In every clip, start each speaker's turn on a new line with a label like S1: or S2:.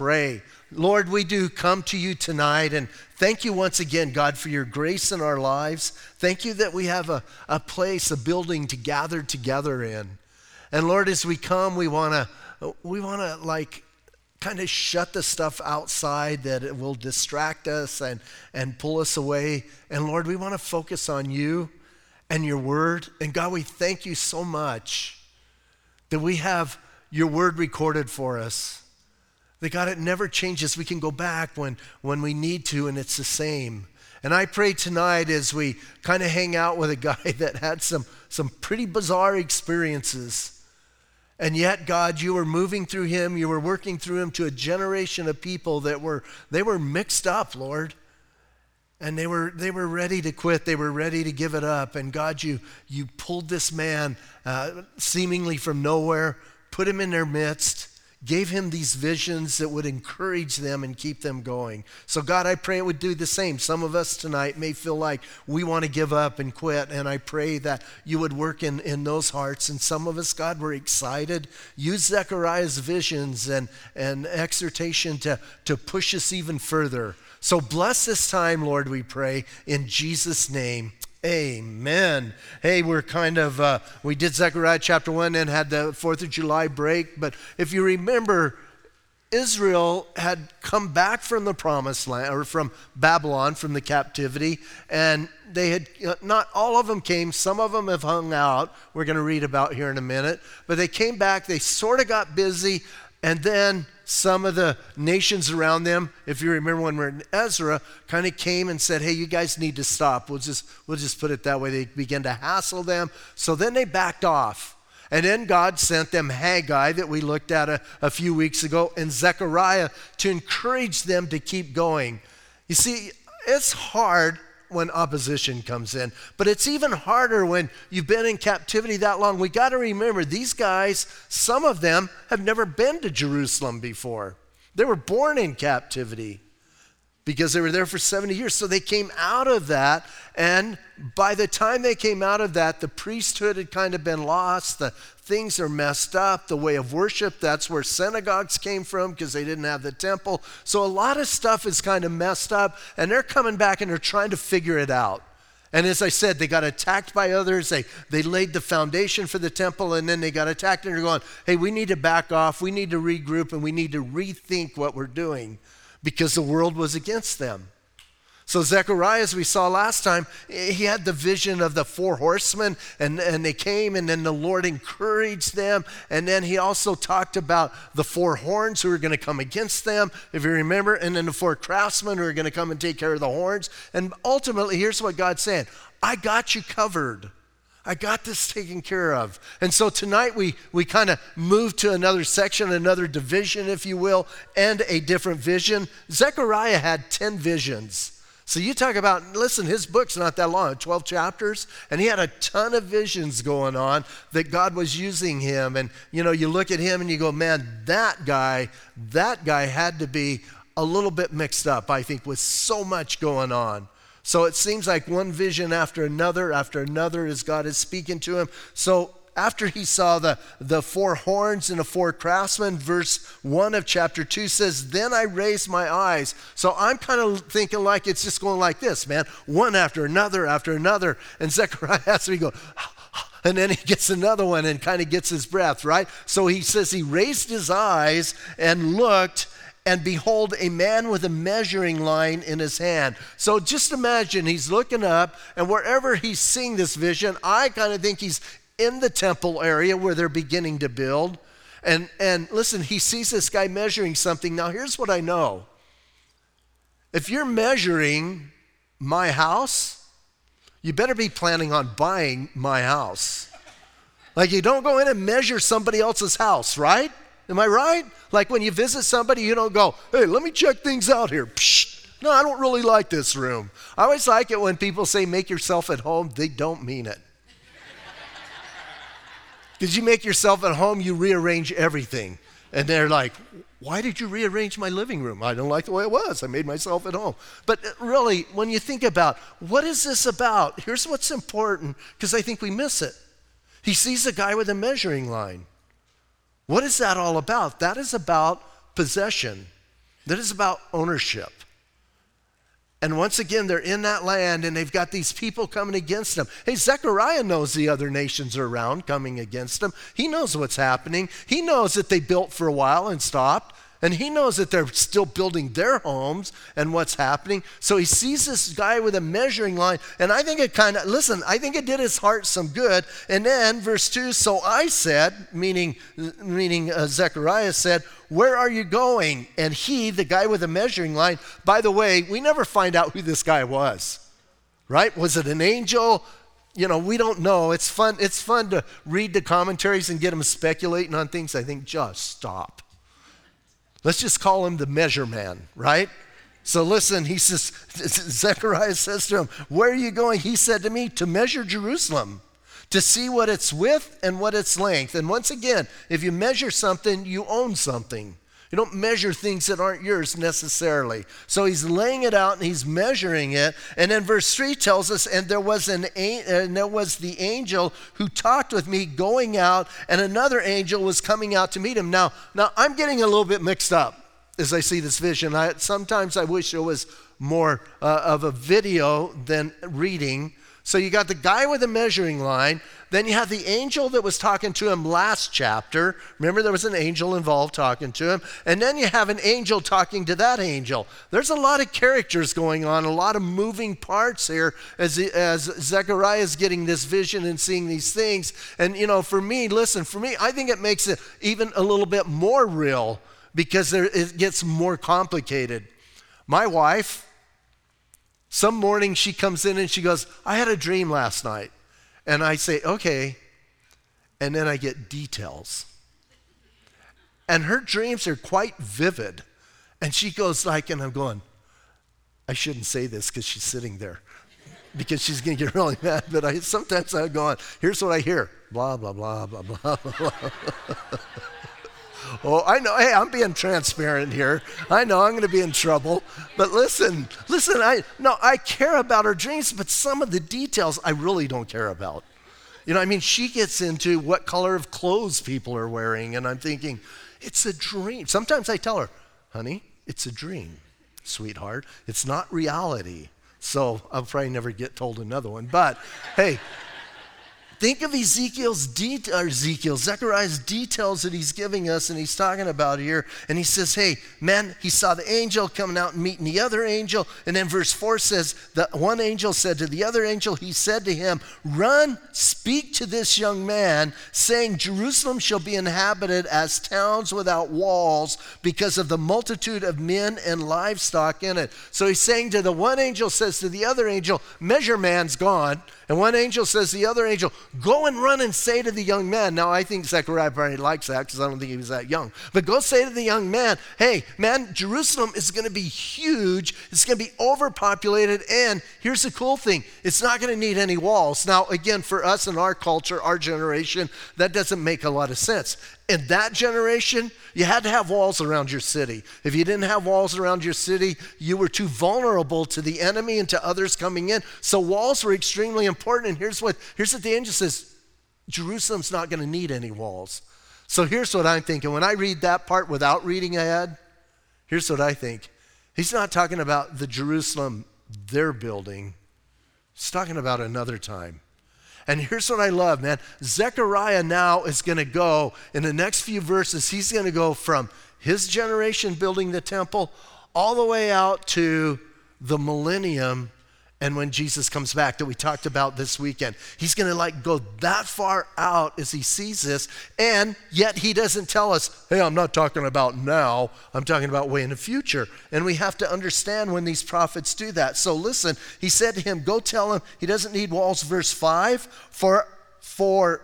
S1: pray. Lord, we do come to you tonight and thank you once again, God, for your grace in our lives. Thank you that we have a, a place, a building to gather together in. And Lord, as we come, we want to, we want to like kind of shut the stuff outside that it will distract us and, and pull us away. And Lord, we want to focus on you and your word. And God, we thank you so much that we have your word recorded for us. That God, it never changes. We can go back when, when we need to, and it's the same. And I pray tonight as we kind of hang out with a guy that had some, some pretty bizarre experiences. And yet, God, you were moving through him, you were working through him to a generation of people that were, they were mixed up, Lord. And they were, they were ready to quit. They were ready to give it up. And God, you, you pulled this man uh, seemingly from nowhere, put him in their midst, gave him these visions that would encourage them and keep them going. So, God, I pray it would do the same. Some of us tonight may feel like we want to give up and quit, and I pray that you would work in, in those hearts. And some of us, God, we're excited. Use Zechariah's visions and, and exhortation to, to push us even further. So, bless this time, Lord, we pray, in Jesus' name. Amen. Hey, we're kind of, uh, we did Zechariah chapter 1 and had the 4th of July break. But if you remember, Israel had come back from the promised land, or from Babylon, from the captivity, and they had, uh, not all of them came, some of them have hung out. We're going to read about here in a minute. But they came back, they sort of got busy, and then some of the nations around them, if you remember when we're in Ezra, kind of came and said, hey, you guys need to stop. We'll just, we'll just put it that way. They began to hassle them. So then they backed off. And then God sent them Haggai, that we looked at a, a few weeks ago, and Zechariah to encourage them to keep going. You see, it's hard when opposition comes in. But it's even harder when you've been in captivity that long. We got to remember these guys, some of them have never been to Jerusalem before. They were born in captivity because they were there for 70 years. So they came out of that. And by the time they came out of that, the priesthood had kind of been lost. The things are messed up. The way of worship, that's where synagogues came from because they didn't have the temple. So a lot of stuff is kind of messed up. And they're coming back and they're trying to figure it out. And as I said, they got attacked by others. They, they laid the foundation for the temple and then they got attacked and they're going, hey, we need to back off. We need to regroup and we need to rethink what we're doing because the world was against them. So, Zechariah, as we saw last time, he had the vision of the four horsemen, and, and they came, and then the Lord encouraged them. And then he also talked about the four horns who are going to come against them, if you remember, and then the four craftsmen who are going to come and take care of the horns. And ultimately, here's what God's saying I got you covered. I got this taken care of. And so tonight we, we kind of move to another section, another division, if you will, and a different vision. Zechariah had 10 visions. So you talk about, listen, his book's not that long, 12 chapters, and he had a ton of visions going on that God was using him. And, you know, you look at him and you go, man, that guy, that guy had to be a little bit mixed up, I think, with so much going on. So it seems like one vision after another, after another, as God is speaking to him. So after he saw the, the four horns and the four craftsmen, verse 1 of chapter 2 says, Then I raised my eyes. So I'm kind of thinking like it's just going like this, man, one after another after another. And Zechariah has to go, and then he gets another one and kind of gets his breath, right? So he says he raised his eyes and looked, and behold, a man with a measuring line in his hand. So just imagine he's looking up, and wherever he's seeing this vision, I kind of think he's in the temple area where they're beginning to build. And, and listen, he sees this guy measuring something. Now, here's what I know if you're measuring my house, you better be planning on buying my house. Like, you don't go in and measure somebody else's house, right? Am I right? Like when you visit somebody, you don't go, hey, let me check things out here. Psh, no, I don't really like this room. I always like it when people say make yourself at home, they don't mean it. Because you make yourself at home, you rearrange everything. And they're like, why did you rearrange my living room? I don't like the way it was. I made myself at home. But uh, really, when you think about what is this about, here's what's important because I think we miss it. He sees a guy with a measuring line. What is that all about? That is about possession. that is about ownership. And once again, they're in that land and they've got these people coming against them. Hey, Zechariah knows the other nations are around coming against them. He knows what's happening. He knows that they built for a while and stopped. And he knows that they're still building their homes and what's happening. So he sees this guy with a measuring line. And I think it kind of, listen, I think it did his heart some good. And then verse 2 So I said, meaning, meaning uh, Zechariah said, Where are you going? And he, the guy with the measuring line, by the way, we never find out who this guy was, right? Was it an angel? You know, we don't know. It's fun, it's fun to read the commentaries and get them speculating on things. I think just stop Let's just call him the measure man, right? So listen, he says, Zechariah says to him, Where are you going? He said to me, To measure Jerusalem, to see what its width and what its length. And once again, if you measure something, you own something. You don't measure things that aren't yours necessarily. So he's laying it out and he's measuring it. And then verse 3 tells us, and there was an and there was the angel who talked with me going out, and another angel was coming out to meet him. Now, now I'm getting a little bit mixed up as I see this vision. I, sometimes I wish there was more uh, of a video than reading. So you got the guy with the measuring line, then you have the angel that was talking to him last chapter. Remember, there was an angel involved talking to him. And then you have an angel talking to that angel. There's a lot of characters going on, a lot of moving parts here as, as Zechariah is getting this vision and seeing these things. And, you know, for me, listen, for me, I think it makes it even a little bit more real because there, it gets more complicated. My wife, some morning she comes in and she goes, I had a dream last night. And I say, okay. And then I get details. And her dreams are quite vivid. And she goes like, and I'm going, I shouldn't say this because she's sitting there because she's going to get really mad. But I sometimes I go on, here's what I hear blah, blah, blah, blah, blah, blah. oh, I know. Hey, I'm being transparent here. I know I'm going to be in trouble. But listen, listen, I no, I care about her dreams, but some of the details I really don't care about. You know, I mean, she gets into what color of clothes people are wearing, and I'm thinking, it's a dream. Sometimes I tell her, honey, it's a dream, sweetheart. It's not reality. So I'll probably never get told another one. But hey, Think of Ezekiel's de- Ezekiel, Zechariah's details that he's giving us and he's talking about here. And he says, Hey, man, he saw the angel coming out and meeting the other angel. And then verse 4 says, The one angel said to the other angel, He said to him, Run, speak to this young man, saying, Jerusalem shall be inhabited as towns without walls because of the multitude of men and livestock in it. So he's saying to the one angel, says to the other angel, Measure man's gone. And one angel says to the other angel, Go and run and say to the young man. Now, I think Zechariah probably likes that because I don't think he was that young. But go say to the young man, Hey, man, Jerusalem is going to be huge. It's going to be overpopulated. And here's the cool thing it's not going to need any walls. Now, again, for us in our culture, our generation, that doesn't make a lot of sense in that generation, you had to have walls around your city. If you didn't have walls around your city, you were too vulnerable to the enemy and to others coming in. So walls were extremely important. And here's what here's what the angel says: Jerusalem's not going to need any walls. So here's what I'm thinking. When I read that part without reading ahead, here's what I think. He's not talking about the Jerusalem they're building. He's talking about another time. And here's what I love, man. Zechariah now is going to go, in the next few verses, he's going to go from his generation building the temple all the way out to the millennium and when Jesus comes back that we talked about this weekend. He's going to like go that far out as he sees this, and yet he doesn't tell us, hey, I'm not talking about now, I'm talking about way in the future. And we have to understand when these prophets do that. So listen, he said to him, go tell him he doesn't need walls, verse 5, for for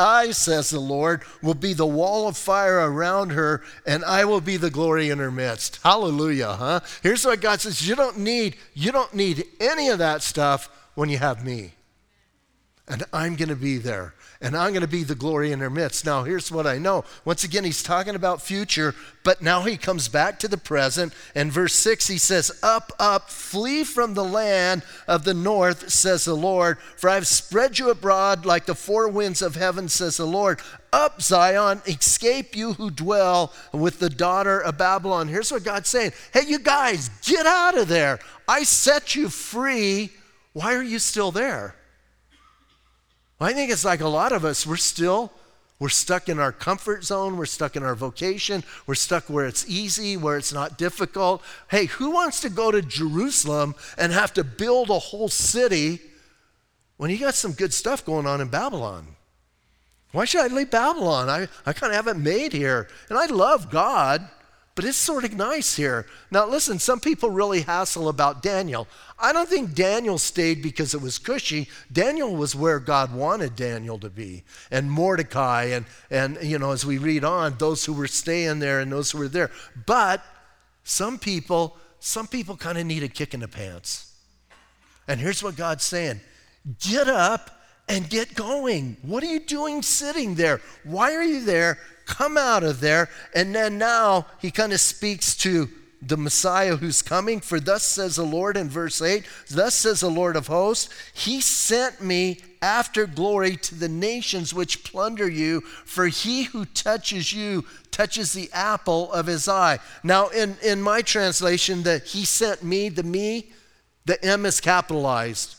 S1: I, says the Lord, will be the wall of fire around her, and I will be the glory in her midst. Hallelujah, huh? Here's what God says: you don't need, you don't need any of that stuff when you have me. And I'm going to be there, and I'm going to be the glory in their midst. Now, here's what I know. Once again, he's talking about future, but now he comes back to the present. And verse 6, he says, Up, up, flee from the land of the north, says the Lord, for I've spread you abroad like the four winds of heaven, says the Lord. Up, Zion, escape you who dwell with the daughter of Babylon. Here's what God's saying Hey, you guys, get out of there. I set you free. Why are you still there? I think it's like a lot of us, we're still, we're stuck in our comfort zone, we're stuck in our vocation, we're stuck where it's easy, where it's not difficult. Hey, who wants to go to Jerusalem and have to build a whole city when you got some good stuff going on in Babylon? Why should I leave Babylon? I, I kind of have it made here. And I love God. But it's sort of nice here. Now, listen, some people really hassle about Daniel. I don't think Daniel stayed because it was cushy. Daniel was where God wanted Daniel to be, and Mordecai, and, and you know, as we read on, those who were staying there and those who were there. But some people, some people kind of need a kick in the pants. And here's what God's saying get up and get going. What are you doing sitting there? Why are you there? Come out of there. And then now he kind of speaks to the Messiah who's coming. For thus says the Lord in verse 8, thus says the Lord of hosts, He sent me after glory to the nations which plunder you, for he who touches you touches the apple of his eye. Now, in, in my translation, that He sent me, the me, the M is capitalized.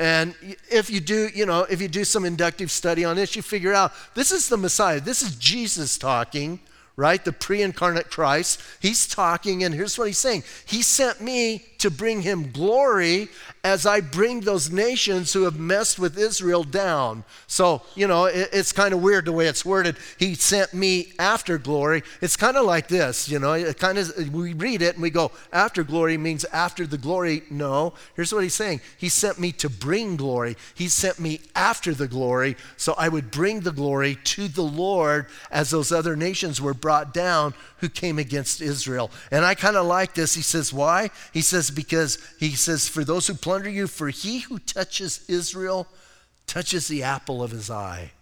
S1: And if you do, you know, if you do some inductive study on this, you figure out this is the Messiah. This is Jesus talking right? The pre incarnate Christ. He's talking, and here's what he's saying He sent me to bring him glory as I bring those nations who have messed with Israel down. So, you know, it, it's kind of weird the way it's worded. He sent me after glory. It's kind of like this, you know, it kind of, we read it and we go, after glory means after the glory. No, here's what he's saying He sent me to bring glory. He sent me after the glory so I would bring the glory to the Lord as those other nations were brought down who came against Israel. And I kind of like this. He says, Why? He says, Because he says, For those who plunder you, for he who touches Israel touches the apple of his eye.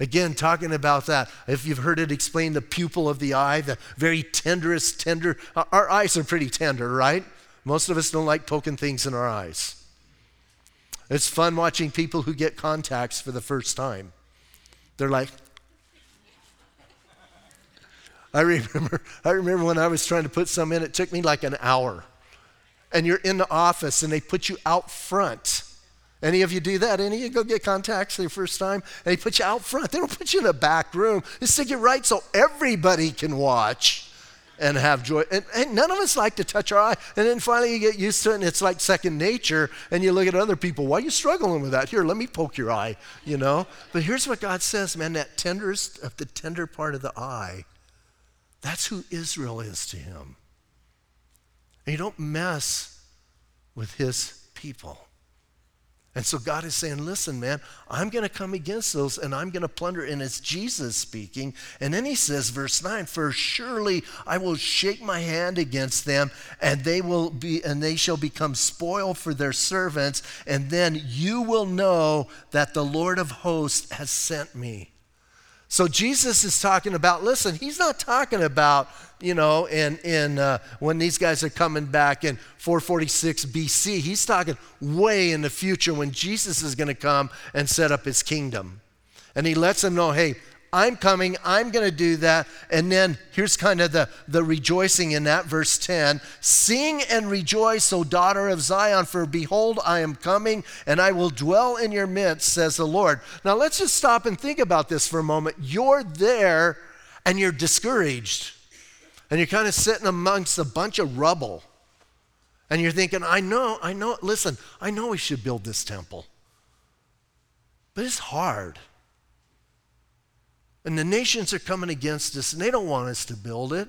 S1: Again, talking about that, if you've heard it explained, the pupil of the eye, the very tenderest, tender, our eyes are pretty tender, right? Most of us don't like poking things in our eyes. It's fun watching people who get contacts for the first time. They're like, I remember, I remember when I was trying to put some in, it took me like an hour. And you're in the office and they put you out front. Any of you do that? Any of you go get contacts for your first time? They put you out front. They don't put you in a back room. They stick you right so everybody can watch and have joy. And, and, none of us like to touch our eye. And then finally you get used to it and it's like second nature. And you look at other people, why are you struggling with that? Here, let me poke your eye, you know? But here's what God says, man, that tenderest of the tender part of the eye that's who Israel is to him. And you don't mess with his people. And so God is saying, listen, man, I'm going to come against those and I'm going to plunder. And it's Jesus speaking. And then he says, verse 9, for surely I will shake my hand against them and they will be, and they shall become spoil for their servants. And then you will know that the Lord of hosts has sent me. So Jesus is talking about, listen, he's not talking about, you know, in, in uh, when these guys are coming back in 446 BC. He's talking way in the future when Jesus is going to come and set up his kingdom. And he lets them know, hey, I'm coming, I'm going to do that. And then here's kind of the, the rejoicing in that, verse 10 Sing and rejoice, O daughter of Zion, for behold, I am coming, and I will dwell in your midst, says the Lord. Now let's just stop and think about this for a moment. You're there and you're discouraged, and you're kind of sitting amongst a bunch of rubble. And you're thinking, I know, I know, listen, I know we should build this temple, but it's hard. And the nations are coming against us and they don't want us to build it.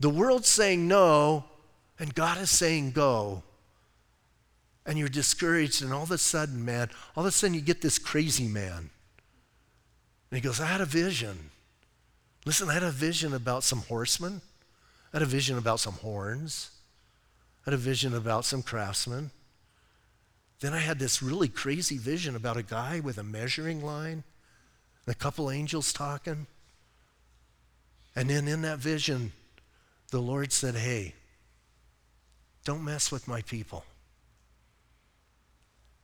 S1: The world's saying no, and God is saying go. And you're discouraged, and all of a sudden, man, all of a sudden you get this crazy man. And he goes, I had a vision. Listen, I had a vision about some horsemen. I had a vision about some horns. I had a vision about some craftsmen. then I had this really crazy vision about a guy with a measuring line and a couple angels talking. And then in that vision, the Lord said, Hey, don't mess with my people.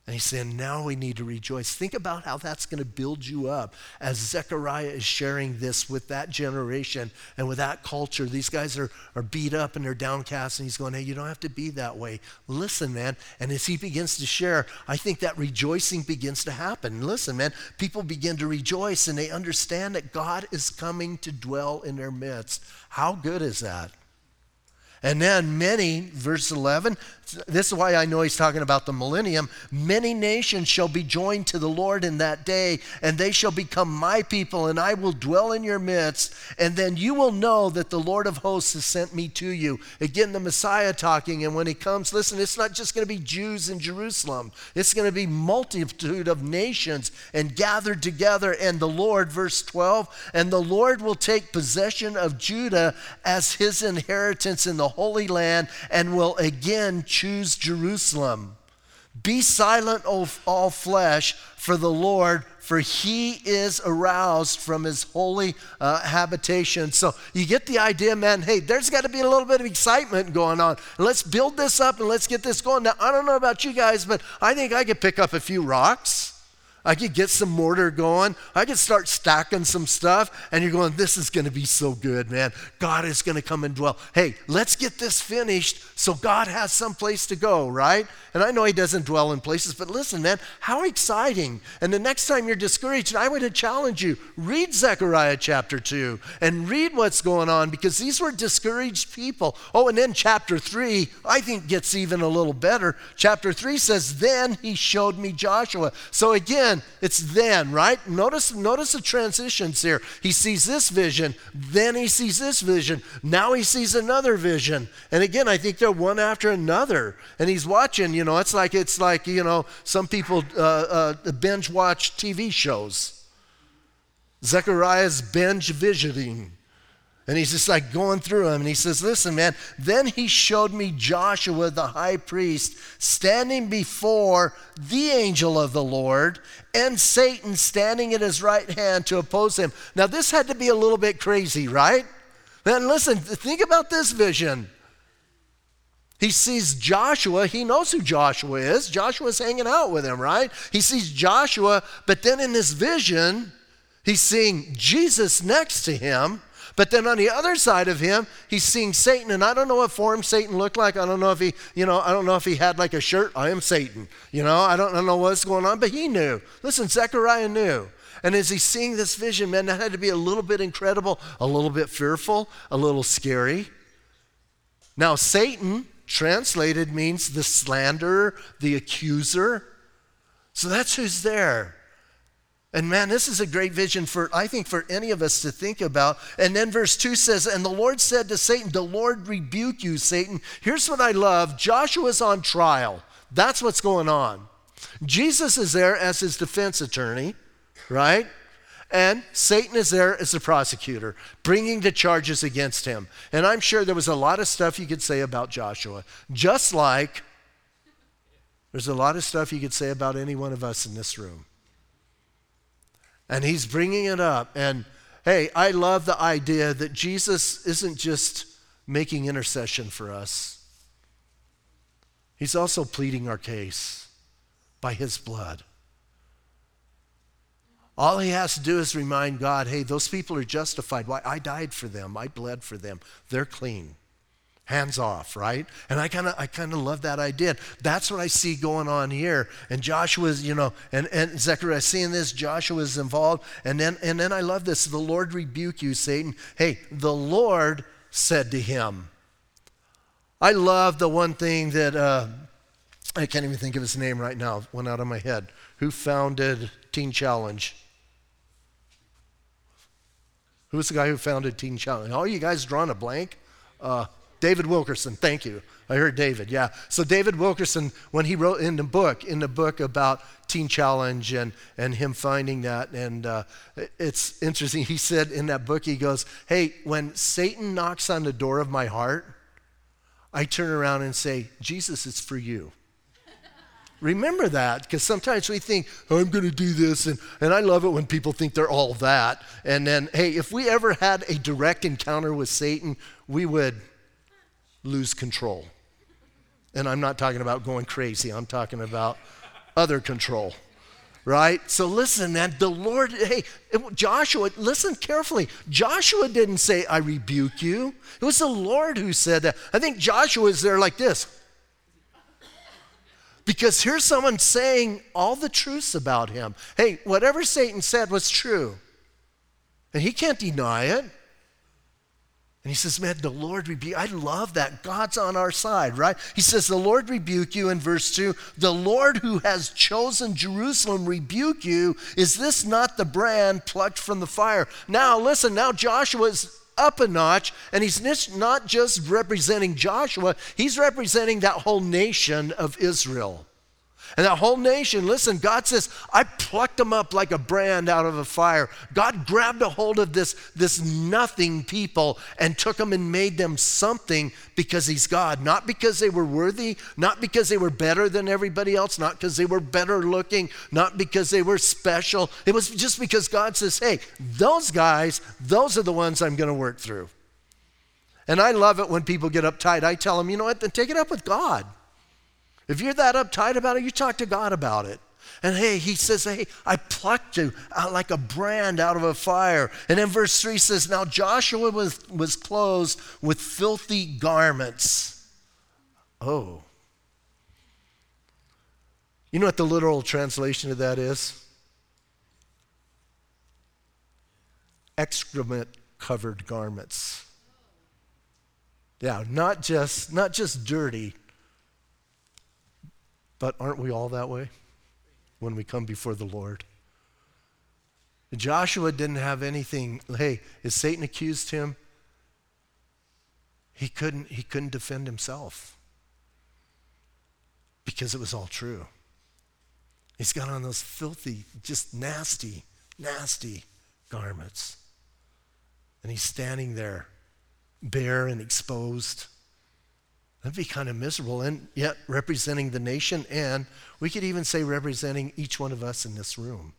S1: And he said, now we need to rejoice. Think about how that's going to build you up as Zechariah is sharing this with that generation and with that culture. These guys are, are beat up and they're downcast, and he's going, hey, you don't have to be that way. Listen, man. And as he begins to share, I think that rejoicing begins to happen. Listen, man, people begin to rejoice and they understand that God is coming to dwell in their midst. How good is that? And then many, verse 11, this is why I know he's talking about the millennium. Many nations shall be joined to the Lord in that day, and they shall become my people, and I will dwell in your midst. And then you will know that the Lord of hosts has sent me to you. Again, the Messiah talking, and when he comes, listen, it's not just going to be Jews in Jerusalem, it's going to be multitude of nations and gathered together. And the Lord, verse 12, and the Lord will take possession of Judah as his inheritance in Holy Land, and will again choose Jerusalem. Be silent, O all flesh, for the Lord, for he is aroused from his holy uh, habitation. So you get the idea, man. Hey, there's got to be a little bit of excitement going on. Let's build this up and let's get this going. Now, I don't know about you guys, but I think I could pick up a few rocks. I could get some mortar going. I could start stacking some stuff. And you're going, this is going to be so good, man. God is going to come and dwell. Hey, let's get this finished so God has some place to go, right? And I know He doesn't dwell in places, but listen, man, how exciting. And the next time you're discouraged, I would challenge you read Zechariah chapter 2 and read what's going on because these were discouraged people. Oh, and then chapter 3, I think gets even a little better. Chapter 3 says, Then He showed me Joshua. So again, then, it's then, right? Notice, notice the transitions here. He sees this vision, then he sees this vision, now he sees another vision. And again, I think they're one after another. And he's watching, you know, it's like it's like, you know, some people uh, uh, binge watch TV shows. Zechariah's binge visiting. And he's just like going through them. And he says, Listen, man. Then he showed me Joshua, the high priest, standing before the angel of the Lord and Satan standing at his right hand to oppose him. Now, this had to be a little bit crazy, right? Then listen, think about this vision. He sees Joshua. He knows who Joshua is. Joshua's hanging out with him, right? He sees Joshua, but then in this vision, he's seeing Jesus next to him but then on the other side of him, he's seeing Satan, and I don't know what form Satan looked like. I don't know if he, you know, I don't know if he had like a shirt. I am Satan. You know, I don't, I don't know what's going on, but he knew. Listen, Zechariah knew. And as he's seeing this vision, man, that had to be a little bit incredible, a little bit fearful, a little scary. Now, Satan, translated, means the slanderer, the accuser. So that's who's there. And man, this is a great vision for, I think, for any of us to think about. And then verse 2 says, And the Lord said to Satan, The Lord rebuke you, Satan. Here's what I love Joshua's on trial. That's what's going on. Jesus is there as his defense attorney, right? And Satan is there as the prosecutor, bringing the charges against him. And I'm sure there was a lot of stuff you could say about Joshua, just like there's a lot of stuff you could say about any one of us in this room. And he's bringing it up. And hey, I love the idea that Jesus isn't just making intercession for us, he's also pleading our case by his blood. All he has to do is remind God, hey, those people are justified. Why? I died for them. I bled for them. They're clean hands off, right? And I kind of I kind of love that idea. That's what I see going on here. And Joshua's, you know, and, and Zechariah seeing this, Joshua is involved. And then and then I love this. The Lord rebuke you, Satan. Hey, the Lord said to him. I love the one thing that uh, I can't even think of his name right now. Went out of my head. Who founded Teen Challenge? Who's the guy who founded Teen Challenge? Oh, you guys drawing a blank? Uh, David Wilkerson, thank you. I heard David, yeah. So David Wilkerson, when he wrote in the book, in the book about Teen Challenge and, and him finding that, and uh, it's interesting. He said in that book, he goes, hey, when Satan knocks on the door of my heart, I turn around and say, Jesus, it's for you. Remember that, because sometimes we think, oh, I'm going to do this. And, and I love it when people think they're all that. And then, hey, if we ever had a direct encounter with Satan, we would lose control. And I'm not talking about going crazy, I'm talking about other control. Right? So listen, man, the Lord, hey, Joshua, listen carefully. Joshua didn't say, I rebuke you. It was the Lord who said that. I think Joshua is there like this. Because here's someone saying all the truths about him. Hey, whatever Satan said was true. And he can't deny it. And he says, Man, the Lord rebuke. I love that. God's on our side, right? He says, The Lord rebuke you in verse 2. The Lord who has chosen Jerusalem rebuke you. Is this not the brand plucked from the fire? Now, listen, now Joshua is up a notch, and he's not just representing Joshua, he's representing that whole nation of Israel. And that whole nation, listen, God says, I plucked them up like a brand out of a fire. God grabbed a hold of this, this nothing people and took them and made them something because He's God. Not because they were worthy, not because they were better than everybody else, not because they were better looking, not because they were special. It was just because God says, hey, those guys, those are the ones I'm going to work through. And I love it when people get uptight. I tell them, you know what, then take it up with God. If you're that uptight about it, you talk to God about it. And hey, he says, Hey, I plucked you out like a brand out of a fire. And then verse 3 says, Now Joshua was, was clothed with filthy garments. Oh. You know what the literal translation of that is? Excrement covered garments. Yeah, not just, not just dirty, but aren't we all that way when we come before the Lord? Joshua didn't have anything. Hey, is Satan accused him? He couldn't, he couldn't defend himself because it was all true. He's got on those filthy, just nasty, nasty garments. And he's standing there, bare and exposed. That'd be kind of miserable, and yet representing the nation, and we could even say representing each one of us in this room.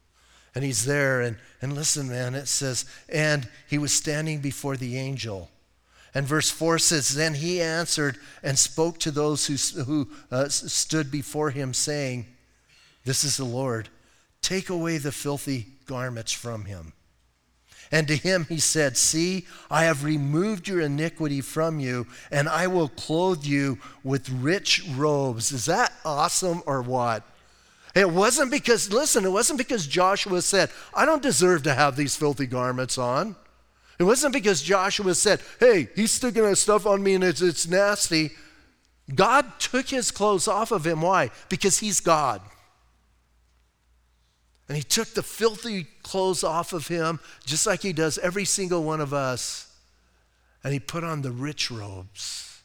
S1: And he's there, and, and listen, man, it says, and he was standing before the angel. And verse 4 says, Then he answered and spoke to those who, who uh, stood before him, saying, This is the Lord. Take away the filthy garments from him. And to him he said, See, I have removed your iniquity from you, and I will clothe you with rich robes. Is that awesome or what? It wasn't because, listen, it wasn't because Joshua said, I don't deserve to have these filthy garments on. It wasn't because Joshua said, Hey, he's sticking that stuff on me and it's, it's nasty. God took his clothes off of him. Why? Because he's God. And he took the filthy clothes off of him, just like he does every single one of us. And he put on the rich robes.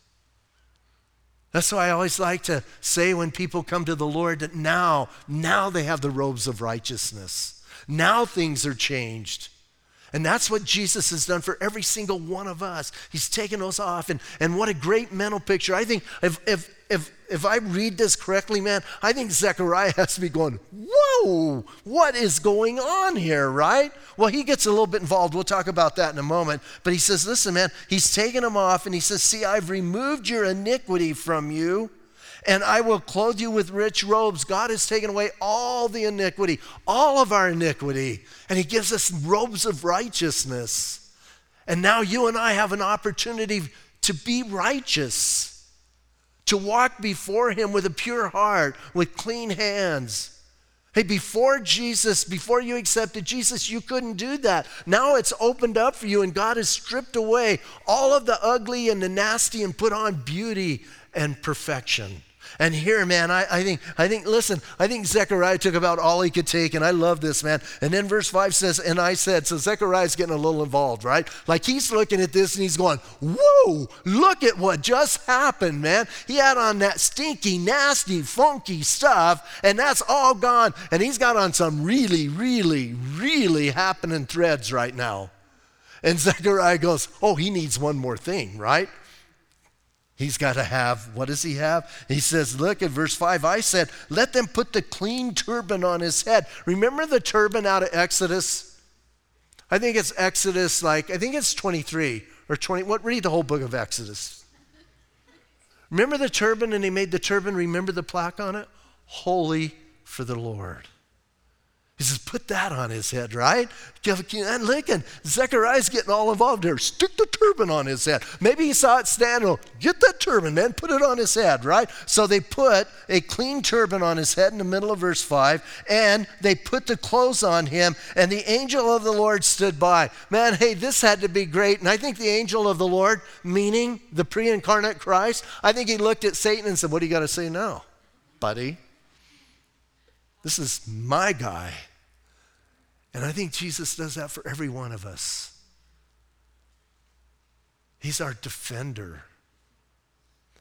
S1: That's why I always like to say when people come to the Lord that now, now they have the robes of righteousness. Now things are changed. And that's what Jesus has done for every single one of us. He's taken those off. And, and what a great mental picture. I think if, if, if, if I read this correctly, man, I think Zechariah has to be going, whoa, what is going on here, right? Well, he gets a little bit involved. We'll talk about that in a moment. But he says, listen, man, he's taken them off and he says, see, I've removed your iniquity from you and I will clothe you with rich robes. God has taken away all the iniquity, all of our iniquity, and he gives us robes of righteousness. And now you and I have an opportunity to be righteous to walk before Him with a pure heart, with clean hands. Hey, before Jesus, before you accepted Jesus, you couldn't do that. Now it's opened up for you, and God has stripped away all of the ugly and the nasty and put on beauty and perfection. And here, man, I, I, think, I think, listen, I think Zechariah took about all he could take, and I love this, man. And then verse 5 says, and I said, so Zechariah's getting a little involved, right? Like he's looking at this and he's going, whoa, look at what just happened, man. He had on that stinky, nasty, funky stuff, and that's all gone. And he's got on some really, really, really happening threads right now. And Zechariah goes, oh, he needs one more thing, right? He's got to have, what does he have? He says, look at verse 5. I said, let them put the clean turban on his head. Remember the turban out of Exodus? I think it's Exodus, like, I think it's 23 or 20. What? Read the whole book of Exodus. Remember the turban, and he made the turban, remember the plaque on it? Holy for the Lord. He says, put that on his head, right? And Lincoln, Zechariah's getting all involved here. Stick the turban on his head. Maybe he saw it standing. Get that turban, man. Put it on his head, right? So they put a clean turban on his head in the middle of verse 5, and they put the clothes on him, and the angel of the Lord stood by. Man, hey, this had to be great. And I think the angel of the Lord, meaning the pre incarnate Christ, I think he looked at Satan and said, What do you got to say now, buddy? This is my guy. And I think Jesus does that for every one of us. He's our defender.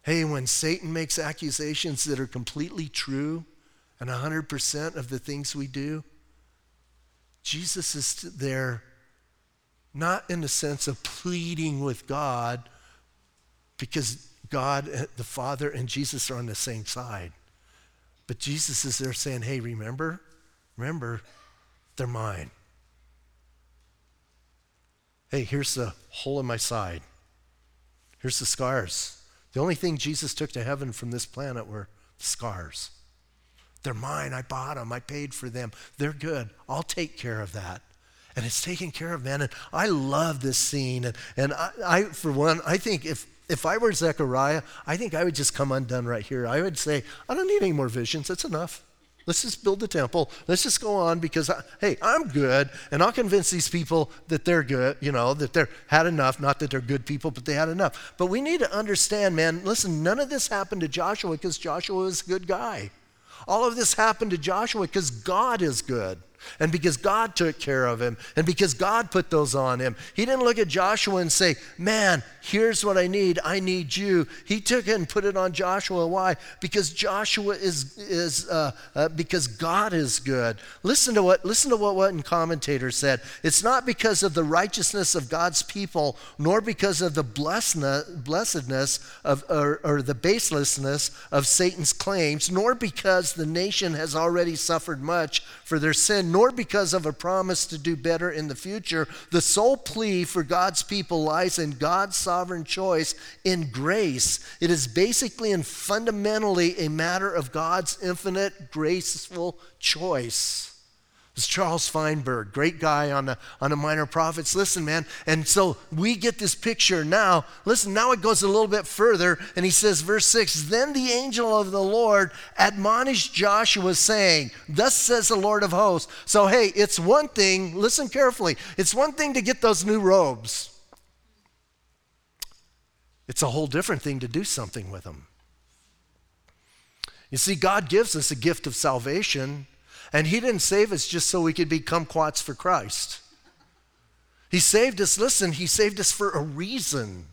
S1: Hey, when Satan makes accusations that are completely true and 100% of the things we do, Jesus is there not in the sense of pleading with God because God, the Father, and Jesus are on the same side. But Jesus is there saying, hey, remember? Remember, they're mine. Hey, here's the hole in my side. Here's the scars. The only thing Jesus took to heaven from this planet were the scars. They're mine. I bought them. I paid for them. They're good. I'll take care of that. And it's taken care of, man. And I love this scene. And, and I, I, for one, I think if if I were Zechariah, I think I would just come undone right here. I would say, I don't need any more visions. That's enough. Let's just build the temple. Let's just go on because, I, hey, I'm good, and I'll convince these people that they're good, you know, that they're had enough. Not that they're good people, but they had enough. But we need to understand, man, listen, none of this happened to Joshua because Joshua is a good guy. All of this happened to Joshua because God is good and because God took care of him, and because God put those on him. He didn't look at Joshua and say, Man, here's what I need. I need you. He took it and put it on Joshua. Why? Because Joshua is, is uh, uh, because God is good. Listen to what, listen to what one commentator said. It's not because of the righteousness of God's people, nor because of the blessedness of, or, or the baselessness of Satan's claims, nor because the nation has already suffered much for their sin nor because of a promise to do better in the future. The sole plea for God's people lies in God's sovereign choice in grace. It is basically and fundamentally a matter of God's infinite, graceful choice. It's Charles Feinberg, great guy on the, on the minor prophets. Listen, man. And so we get this picture now. Listen, now it goes a little bit further, and he says, verse 6 Then the angel of the Lord admonished Joshua, saying, Thus says the Lord of hosts. So, hey, it's one thing, listen carefully, it's one thing to get those new robes, it's a whole different thing to do something with them. You see, God gives us a gift of salvation. And He didn't save us just so we could become quats for Christ. He saved us, listen, He saved us for a reason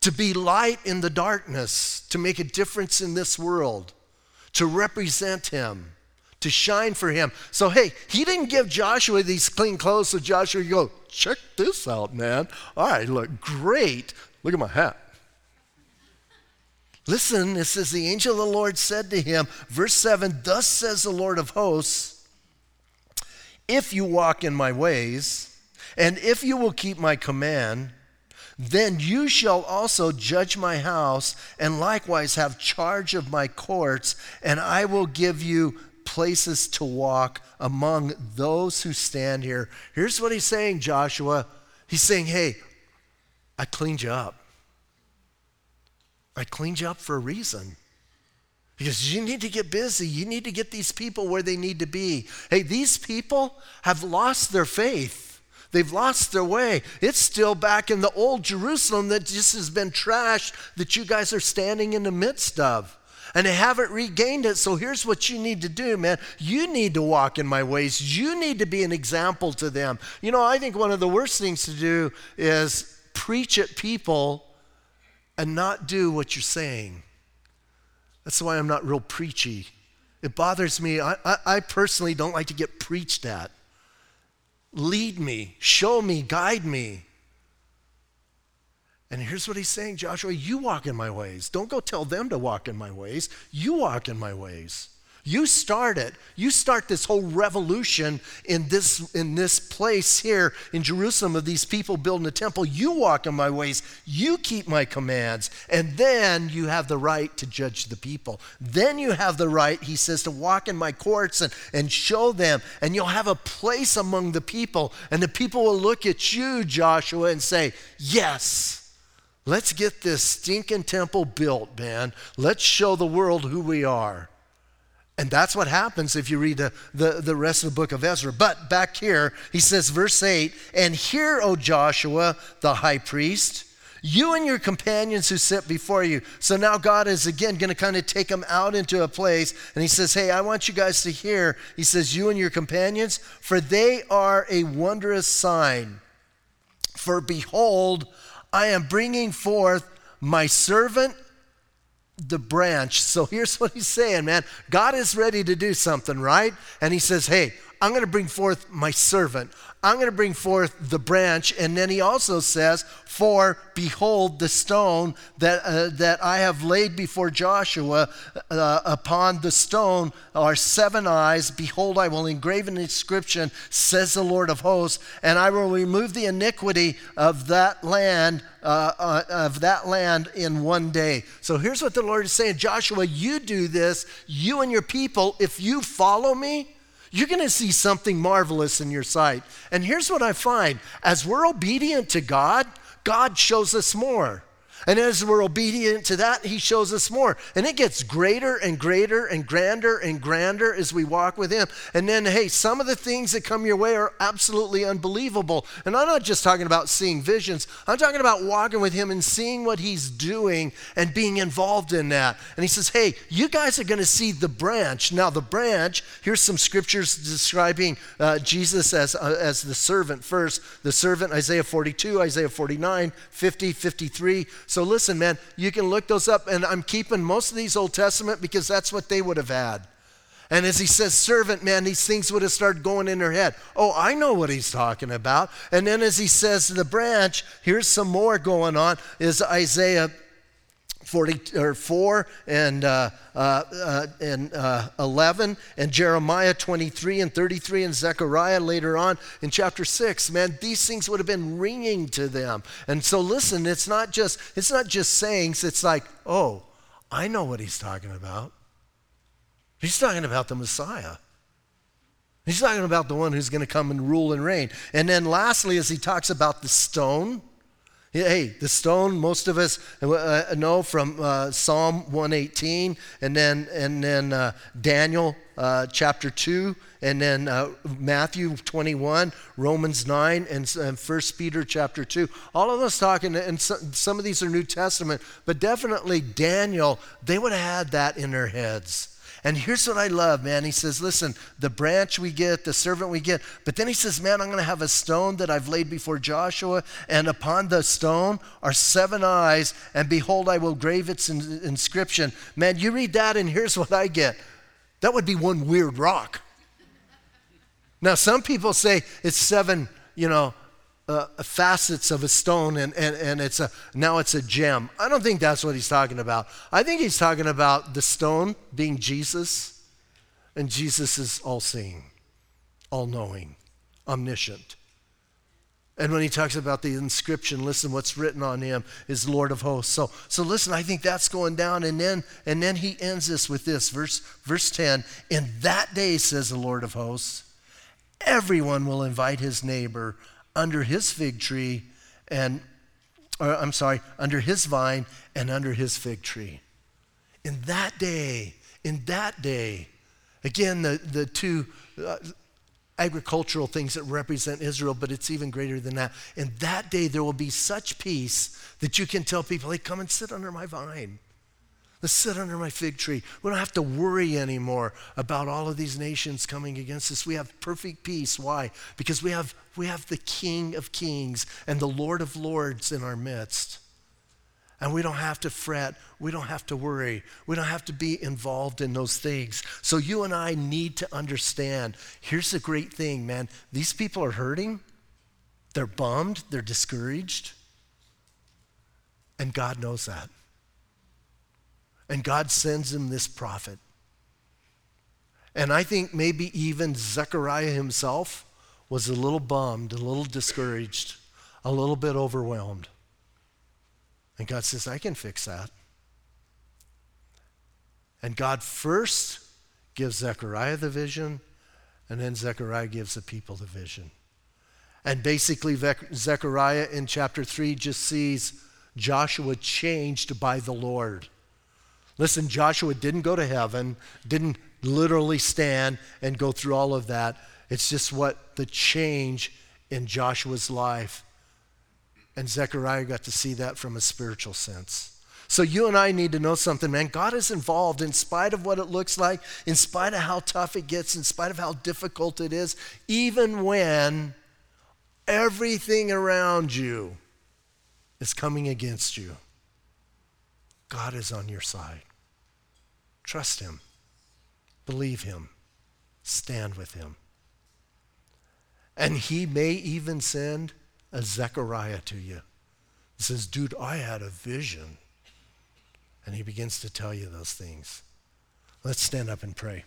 S1: to be light in the darkness, to make a difference in this world, to represent Him, to shine for Him. So, hey, He didn't give Joshua these clean clothes so Joshua go, check this out, man. All right, look great. Look at my hat. Listen, it says, The angel of the Lord said to him, verse 7 Thus says the Lord of hosts, if you walk in my ways, and if you will keep my command, then you shall also judge my house, and likewise have charge of my courts, and I will give you places to walk among those who stand here. Here's what he's saying, Joshua. He's saying, Hey, I cleaned you up. I cleaned you up for a reason. Because you need to get busy. You need to get these people where they need to be. Hey, these people have lost their faith. They've lost their way. It's still back in the old Jerusalem that just has been trashed that you guys are standing in the midst of. And they haven't regained it. So here's what you need to do, man. You need to walk in my ways. You need to be an example to them. You know, I think one of the worst things to do is preach at people and not do what you're saying. That's why I'm not real preachy. It bothers me. I, I, I, personally don't like to get preached at. Lead me, show me, guide me. And here's what he's saying Joshua, you walk in my ways. Don't go tell them to walk in my ways. You walk in my ways. You start it. You start this whole revolution in this, in this place here in Jerusalem of these people building a temple. You walk in my ways. You keep my commands. And then you have the right to judge the people. Then you have the right, he says, to walk in my courts and, and show them. And you'll have a place among the people. And the people will look at you, Joshua, and say, Yes. Let's get this stinking temple built, man. Let's show the world who we are. And that's what happens if you read the, the, the, rest of the book of Ezra. But back here, he says, verse 8, and hear, O Joshua, the high priest, you and your companions who sit before you. So now God is again going to kind of take them out into a place, and he says, Hey, I want you guys to hear. He says, You and your companions, for they are a wondrous sign. For behold, I am bringing forth my servant the branch. So here's what he's saying, man. God is ready to do something, right? And he says, Hey, I'm going to bring forth my servant. I'm going to bring forth the branch. And then he also says, For behold, the stone that, uh, that I have laid before Joshua, uh, upon the stone are seven eyes. Behold, I will engrave an inscription, says the Lord of hosts, and I will remove the iniquity of that land. Uh, uh, of that land in one day. So here's what the Lord is saying Joshua, you do this, you and your people, if you follow me, you're going to see something marvelous in your sight. And here's what I find as we're obedient to God, God shows us more. And as we're obedient to that, He shows us more. And it gets greater and greater and grander and grander as we walk with Him. And then, hey, some of the things that come your way are absolutely unbelievable. And I'm not just talking about seeing visions, I'm talking about walking with Him and seeing what He's doing and being involved in that. And He says, hey, you guys are going to see the branch. Now, the branch, here's some scriptures describing uh, Jesus as, uh, as the servant first. The servant, Isaiah 42, Isaiah 49, 50, 53. So listen, man, you can look those up, and I'm keeping most of these Old Testament because that's what they would have had. And as he says servant, man, these things would have started going in their head. Oh, I know what he's talking about. And then as he says the branch, here's some more going on, is Isaiah 40 or 4 and, uh, uh, uh, and uh, 11 and Jeremiah 23 and 33 and Zechariah later on in chapter 6 man these things would have been ringing to them. And so listen it's not just it's not just sayings. It's like oh I know what he's talking about. He's talking about the Messiah. He's talking about the one who's going to come and rule and reign. And then lastly as he talks about the stone Hey, the stone, most of us uh, know from uh, Psalm 118, and then, and then uh, Daniel uh, chapter 2, and then uh, Matthew 21, Romans 9, and, and 1 Peter chapter 2. All of us talking, and some of these are New Testament, but definitely Daniel, they would have had that in their heads. And here's what I love, man. He says, Listen, the branch we get, the servant we get. But then he says, Man, I'm going to have a stone that I've laid before Joshua, and upon the stone are seven eyes, and behold, I will grave its inscription. Man, you read that, and here's what I get. That would be one weird rock. Now, some people say it's seven, you know, uh, facets of a stone and, and, and it's a, now it's a gem. I don't think that's what he's talking about. I think he's talking about the stone being Jesus, and Jesus is all seeing, all knowing, omniscient. And when he talks about the inscription, listen, what's written on him is Lord of hosts. So, so listen, I think that's going down. And then, and then he ends this with this, verse, verse 10. In that day, says the Lord of hosts, everyone will invite his neighbor under his fig tree and, or, I'm sorry, under his vine and under his fig tree. In that day, in that day, again, the, the two uh, agricultural things that represent Israel, but it's even greater than that. In that day, there will be such peace that you can tell people, hey, come and sit under my vine. Let's sit under my fig tree. We don't have to worry anymore about all of these nations coming against us. We have perfect peace. Why? Because we have, we have the King of Kings and the Lord of Lords in our midst. And we don't have to fret. We don't have to worry. We don't have to be involved in those things. So you and I need to understand here's the great thing, man. These people are hurting, they're bummed, they're discouraged. And God knows that. And God sends him this prophet. And I think maybe even Zechariah himself was a little bummed, a little discouraged, a little bit overwhelmed. And God says, I can fix that. And God first gives Zechariah the vision, and then Zechariah gives the people the vision. And basically, Zechariah in chapter 3 just sees Joshua changed by the Lord. Listen, Joshua didn't go to heaven, didn't literally stand and go through all of that. It's just what the change in Joshua's life. And Zechariah got to see that from a spiritual sense. So you and I need to know something, man. God is involved in spite of what it looks like, in spite of how tough it gets, in spite of how difficult it is, even when everything around you is coming against you. God is on your side. Trust Him, believe Him, stand with Him. And He may even send a Zechariah to you. He says, Dude, I had a vision. And He begins to tell you those things. Let's stand up and pray.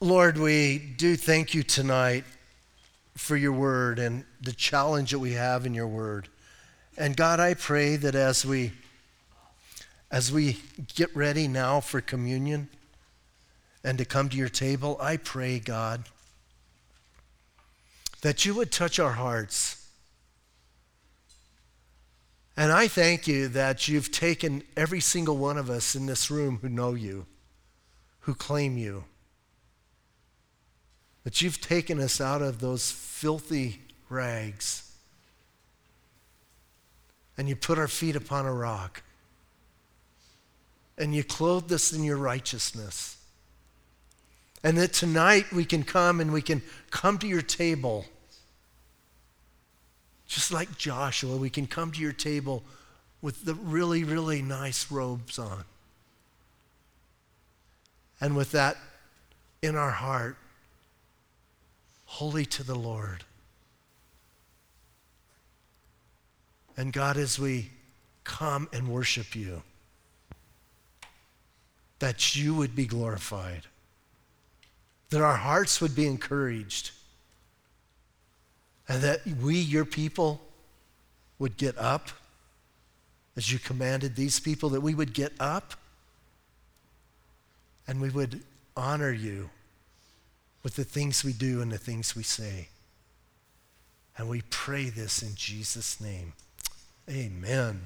S1: Lord, we do thank you tonight for your word and the challenge that we have in your word. And God, I pray that as we as we get ready now for communion and to come to your table, I pray, God, that you would touch our hearts. And I thank you that you've taken every single one of us in this room who know you, who claim you that you've taken us out of those filthy rags and you put our feet upon a rock and you clothed us in your righteousness. And that tonight we can come and we can come to your table. Just like Joshua, we can come to your table with the really, really nice robes on. And with that in our heart, holy to the Lord. And God, as we come and worship you, that you would be glorified, that our hearts would be encouraged, and that we, your people, would get up as you commanded these people, that we would get up and we would honor you with the things we do and the things we say. And we pray this in Jesus' name. Amen.